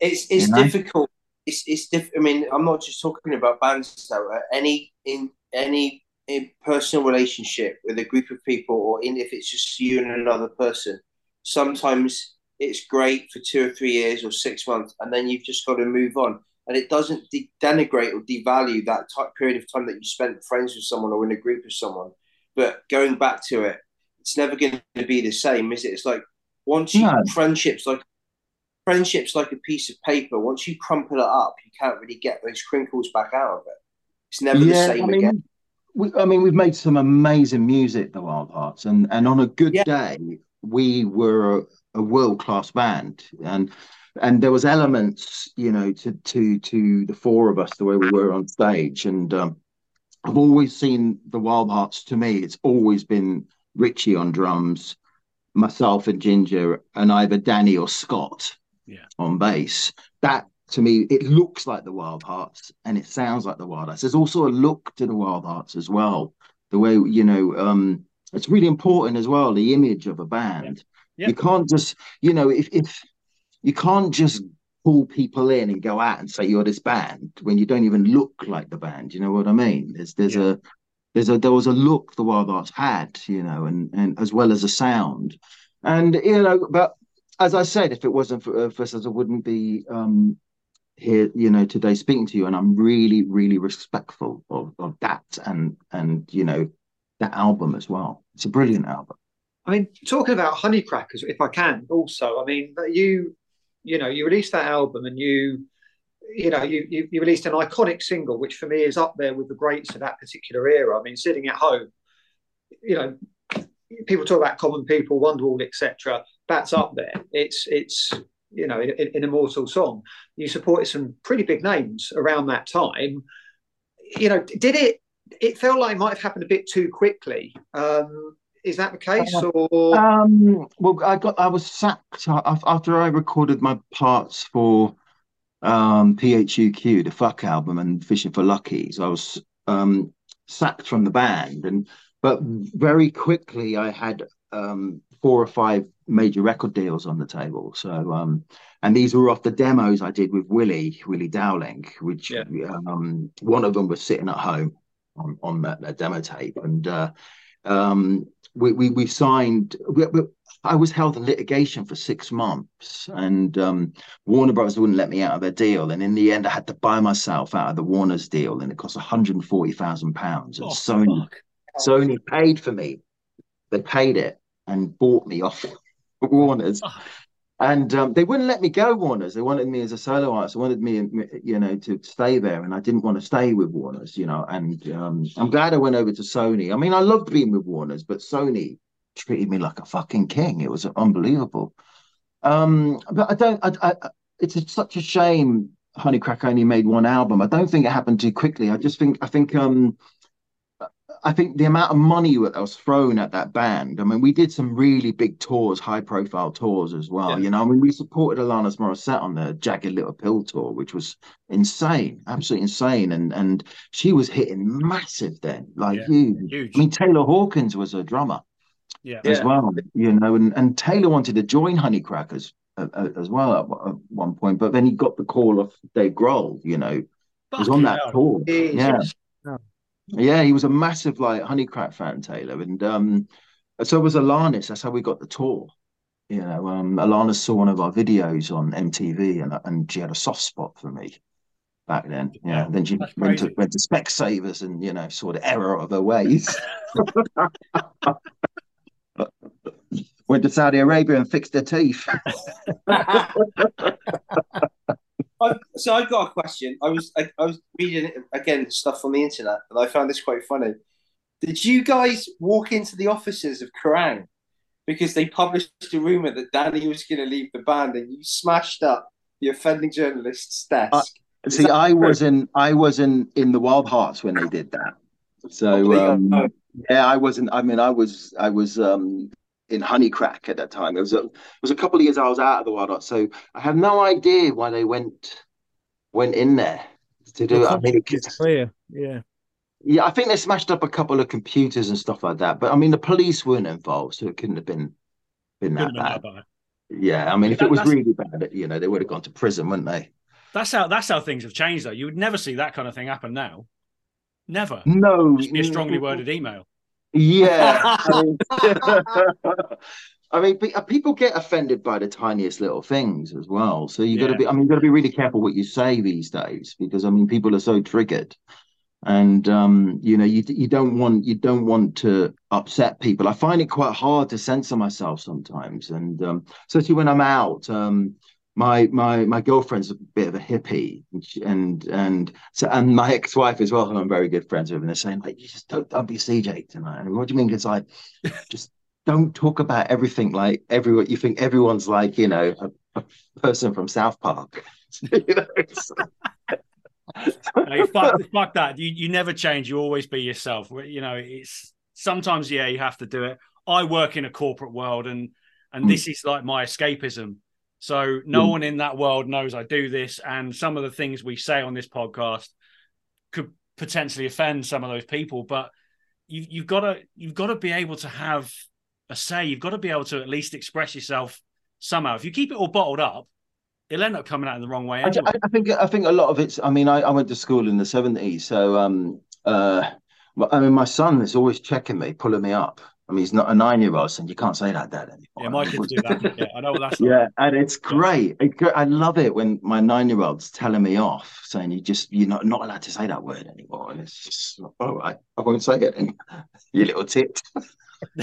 it's, it's difficult. It's it's diff- I mean, I'm not just talking about bands now. Uh, any in any a personal relationship with a group of people, or in if it's just you and another person, sometimes it's great for two or three years or six months, and then you've just got to move on. And it doesn't de- denigrate or devalue that type period of time that you spent friends with someone or in a group with someone. But going back to it, it's never going to be the same, is it? It's like once you no. friendships like friendships like a piece of paper. Once you crumple it up, you can't really get those crinkles back out of it. It's never yeah, the same I mean, again we, I mean, we've made some amazing music, the Wildhearts, and and on a good yeah. day, we were a, a world class band, and and there was elements, you know, to to to the four of us, the way we were on stage, and um, I've always seen the Wildhearts. To me, it's always been Richie on drums, myself and Ginger, and either Danny or Scott yeah. on bass. That to me, it looks like the Wildhearts and it sounds like the Wildhearts. There's also a look to the Wildhearts as well. The way you know, um, it's really important as well. The image of a band. Yeah. Yeah. You can't just, you know, if if you can't just pull people in and go out and say you're this band when you don't even look like the band. You know what I mean? There's there's a a there was a look the Wildhearts had, you know, and and as well as a sound, and you know, but as I said, if it wasn't for, uh, for us, I wouldn't be um, here, you know, today speaking to you, and I'm really, really respectful of, of that and and you know that album as well. It's a brilliant album. I mean, talking about Honeycrackers, if I can, also, I mean, you, you know, you released that album and you, you know, you, you, you released an iconic single, which for me is up there with the greats of that particular era. I mean, sitting at home, you know, people talk about common people, Wonderwall, etc. That's up there. It's it's you know, an immortal song. You supported some pretty big names around that time. You know, did it? It felt like it might have happened a bit too quickly. Um, is that the case, uh, or? Um, well, I got I was sacked after I recorded my parts for um, PHUQ, the Fuck album, and Fishing for Luckies. I was um, sacked from the band, and but very quickly I had um, four or five major record deals on the table. So, um, and these were off the demos I did with Willie, Willie Dowling, which yeah. um, one of them was sitting at home on on that, that demo tape, and uh, um, we, we, we signed. We, we, I was held in litigation for six months, and um, Warner Brothers wouldn't let me out of their deal. And in the end, I had to buy myself out of the Warner's deal, and it cost one hundred and forty thousand pounds. And oh, Sony, fuck. Sony paid for me. They paid it and bought me off [laughs] Warner's. Oh and um, they wouldn't let me go Warner's. They wanted me as a solo artist. They wanted me, you know, to stay there, and I didn't want to stay with Warner's, you know. And um, I'm glad I went over to Sony. I mean, I loved being with Warner's, but Sony treated me like a fucking king. It was unbelievable. Um, but I don't. I, I, it's such a shame. Honeycrack only made one album. I don't think it happened too quickly. I just think. I think. Um, I think the amount of money that was thrown at that band. I mean, we did some really big tours, high profile tours as well. Yeah. You know, I mean, we supported Alanis Morissette on the Jagged Little Pill tour, which was insane, absolutely insane. And and she was hitting massive then, like yeah. huge. huge. I mean, Taylor Hawkins was a drummer, yeah, as yeah. well. You know, and and Taylor wanted to join Honeycrackers uh, uh, as well at, at, one point, but then he got the call of Dave Grohl. You know, Fuck was on that tour. Yeah. Yeah, he was a massive like Honeycrack fan, Taylor, and um, so was Alanis. That's how we got the tour. You know, um, Alanis saw one of our videos on MTV, and and she had a soft spot for me back then. Yeah, yeah then she went to, went to Specsavers and you know saw the error of her ways. [laughs] [laughs] went to Saudi Arabia and fixed her teeth. [laughs] I, so I've got a question. I was I, I, was reading again stuff on the internet, and I found this quite funny. Did you guys walk into the offices of Kerrang because they published a rumor that Danny was going to leave the band, and you smashed up the offending journalist's desk? Uh, see, I was in I was in in the Wildhearts when they did that. So oh, um, yeah, I wasn't. I mean, I was I was um, in Honeycrack at that time. It was a it was a couple of years I was out of the Wild so I have no idea why they went went in there to do it. I mean, it's clear, yeah. Yeah, I think they smashed up a couple of computers and stuff like that. But I mean, the police weren't involved, so it couldn't have been been that bad. bad. Yeah, I mean, if that, it was really bad, you know, they would have gone to prison, wouldn't they? That's how that's how things have changed, though. You would never see that kind of thing happen now. Never. No, Just be a strongly worded email. Yeah. [laughs] I mean, I mean, uh, people get offended by the tiniest little things as well. So you got to be, I mean, you got to be really careful what you say these days because I mean, people are so triggered, and um, you know, you you don't want you don't want to upset people. I find it quite hard to censor myself sometimes, and um, especially when I'm out. Um, my my my girlfriend's a bit of a hippie and and, so and my ex-wife as well who I'm very good friends with and they're saying like you just don't, don't be CJ tonight. And what do you mean? It's like [laughs] just don't talk about everything like everyone you think everyone's like you know a, a person from South Park. [laughs] You know no, fuck, [laughs] fuck that. You you never change. You always be yourself. You know it's sometimes yeah you have to do it. I work in a corporate world and and mm. this is like my escapism so no mm. one in that world knows I do this, and some of the things we say on this podcast could potentially offend some of those people. But you, you've got to you've got to be able to have a say. You've got to be able to at least express yourself somehow. If you keep it all bottled up, it'll end up coming out in the wrong way. I, Anyway. I, I think I think a lot of it's. I mean, I, I went to school in the seventies, so um, uh, I mean, my son is always checking me, pulling me up. I mean, he's not a nine-year-old, saying you can't say that, Dad. Anymore. yeah, my kids do that. Yeah, I know what that's like. Yeah, and it's great. It, I love it when my nine-year-old's telling me off, saying you just you're not not allowed to say that word anymore, and it's just oh, all right. I won't say it. And [laughs] you little tit. [laughs]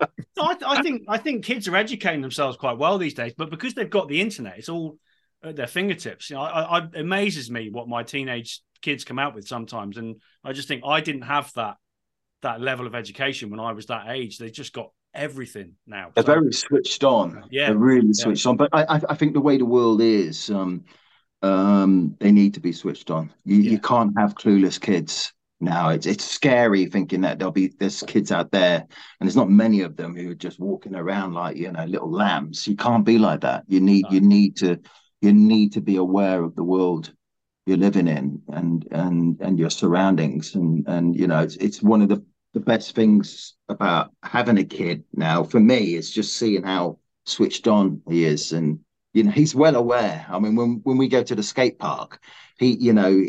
I, I think I think kids are educating themselves quite well these days, but because they've got the internet, it's all at their fingertips. You know, I, I, it amazes me what my teenage kids come out with sometimes, and I just think I didn't have that that level of education when I was that age. They just got everything now. They're So, very switched on. Yeah, They're really yeah. switched on. But I, I, I think the way the world is, um, um, they need to be switched on. You, Yeah. you can't have clueless kids now. It's it's scary thinking that there'll be there's kids out there, and there's not many of them who are just walking around like you know little lambs. You can't be like that. You need No. you need to you need to be aware of the world you're living in and and and your surroundings and and you know it's it's one of the the best things about having a kid now for me is just seeing how switched on he is and you know he's well aware i mean when when we go to the skate park he you know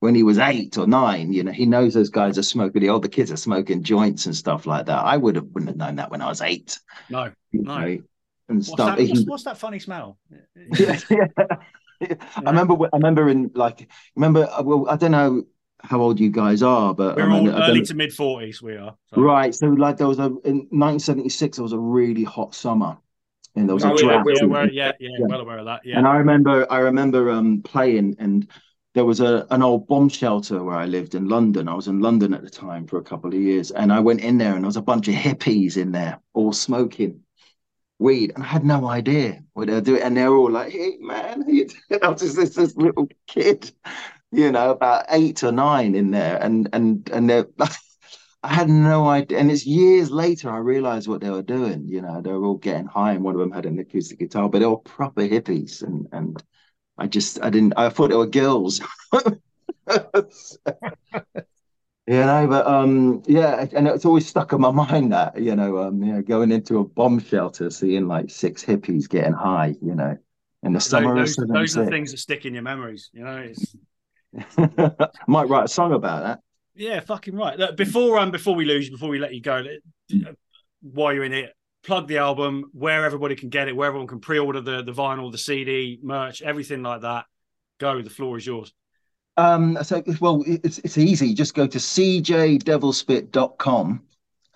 when he was eight or nine you know he knows those guys are smoking the older kids are smoking joints and stuff like that i would have wouldn't have known that when i was eight no, you No. know, and what's stuff that, what's, what's that funny smell? [laughs] yeah, [laughs] yeah. I remember. I remember in like. Remember. uh, Well, I don't know how old you guys are, but We're I mean, all early to mid forties. We are so. right. So like there was a in 1976. There was a really hot summer, and there was Oh, a. Yeah, Yeah, we're, yeah, yeah, Yeah. well aware of that. Yeah, And I remember. I remember um playing and. There was a an old bomb shelter where I lived in London. I was in London at the time for a couple of years, and I went in there, and there was a bunch of hippies in there, all smoking weed, and I had no idea what they were doing. And they're all like, "Hey, man," how you doing?" [laughs] I was just this, this little kid, you know, about eight or nine in there, and and and they [laughs] I had no idea. And it's years later I realized what they were doing. You know, they were all getting high, and one of them had an acoustic guitar, but they were proper hippies, and and I just I didn't I thought they were girls. [laughs] You know, but um, yeah, and it's always stuck in my [laughs] mind that you know, um, you know, going into a bomb shelter, seeing like six hippies getting high, you know, in the those, summer those, those are the things that stick in your memories. You know, it's [laughs] Might write a song about that. yeah, fucking right. Look, before um, before we lose you, before we let you go, uh, while you're in it, plug the album where everybody can get it, where everyone can pre-order the the vinyl, the CD, merch, everything like that. Go, the floor is yours. Um, so well, it's it's easy. Just go to cjdevilspit.com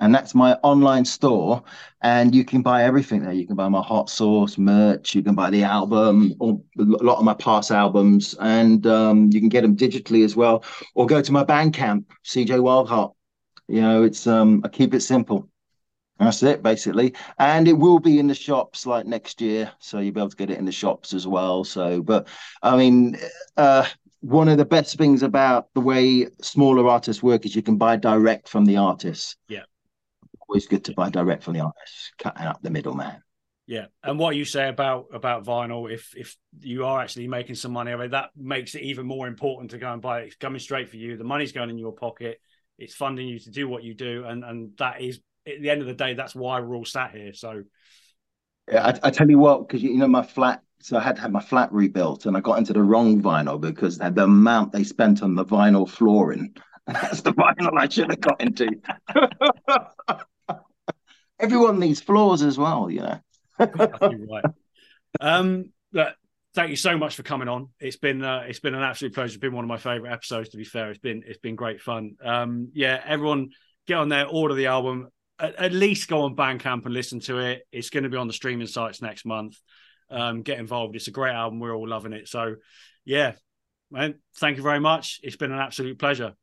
and that's my online store. And you can buy everything there. You can buy my hot sauce merch. You can buy the album or a lot of my past albums, and um, you can get them digitally as well. Or go to my Bandcamp, CJ Wildheart. You know, it's um, I keep it simple. That's it, basically. And it will be in the shops like next year, so you'll be able to get it in the shops as well. So, but I mean, uh, one of the best things about the way smaller artists work is you can buy direct from the artists. Yeah. Always good to buy direct from the artists, cutting up the middleman. Yeah, and what you say about about vinyl, if if you are actually making some money, I mean, that makes it even more important to go and buy it. It's coming straight for you. The money's going in your pocket. It's funding you to do what you do, and and that is at the end of the day, that's why we're all sat here. So Yeah, I, I tell you what, because you know my flat, so I had to have my flat rebuilt, and I got into the wrong vinyl because the the amount they spent on the vinyl flooring. [laughs] That's the vinyl I should have got into. [laughs] Everyone needs floors as well, you know. Right. Um, thank you so much for coming on. It's been uh, it's been an absolute pleasure. It's been one of my favorite episodes. To be fair, it's been it's been great fun. Um, yeah, everyone get on there, order the album. At, at least go on Bandcamp and listen to it. It's going to be on the streaming sites next month. Um, get involved. It's a great album. We're all loving it. So, yeah, man, thank you very much. It's been an absolute pleasure.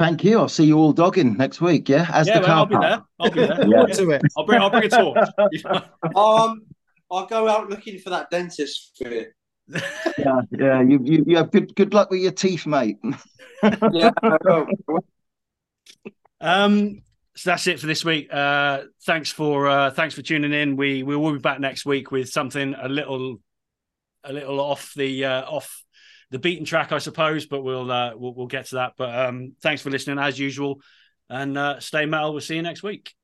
Thank you. I'll see you all dogging next week. Yeah, as yeah, the man, I'll car be park. there. I'll be there. [laughs] Yeah. To it. I'll bring I'll bring a torch. [laughs] Um, I'll go out looking for that dentist for you. [laughs] Yeah, yeah. You, you, you have good, good luck with your teeth, mate. Yeah, Um, so that's it for this week. Uh, thanks for uh, thanks for tuning in. We we will be back next week with something a little a little off the uh, off the beaten track, I suppose. But we'll uh, we'll, we'll get to that. But um, thanks for listening as usual, and uh, stay metal. We'll see you next week.